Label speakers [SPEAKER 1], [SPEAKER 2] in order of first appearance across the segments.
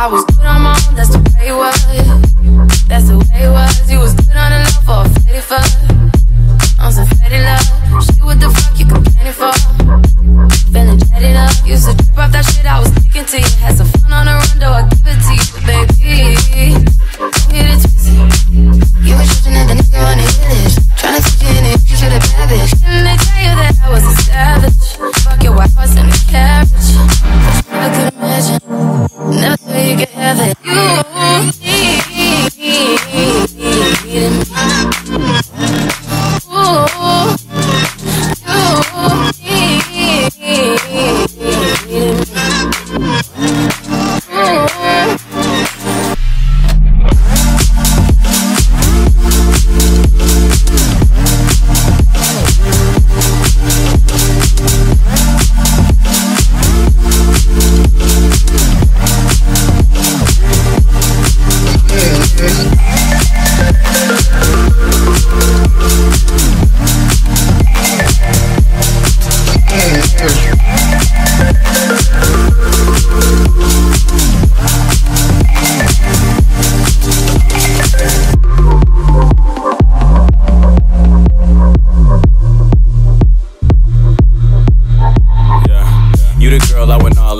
[SPEAKER 1] I was good on my own, that's the way it was. That's the way it was. You was good on the love for a faded fuck. On some faded love. Shit, what the fuck you complaining for? Feeling jaded up. Used to trip off that shit I was sticking to you. Had some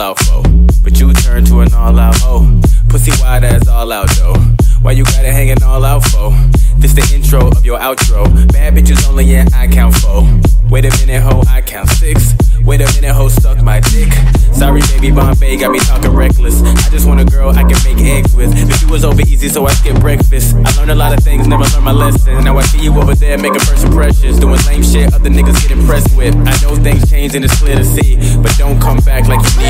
[SPEAKER 2] all out for, but you turned to an all out hoe. Pussy wide ass all out though. Why you got it hanging all out for? This the intro of your outro. Bad bitches only, yeah, I count four. Wait a minute, ho, I count six. Wait a minute, ho, suck my dick. Sorry, baby, Bombay got me talking reckless. I just want a girl I can make eggs with. The shoe was over easy, so I skipped breakfast. I learned a lot of things, never learned my lesson. Now I see you over there making first impressions, doing lame shit other niggas get impressed with. I know things change and it's clear to see, but don't come back like you needed me.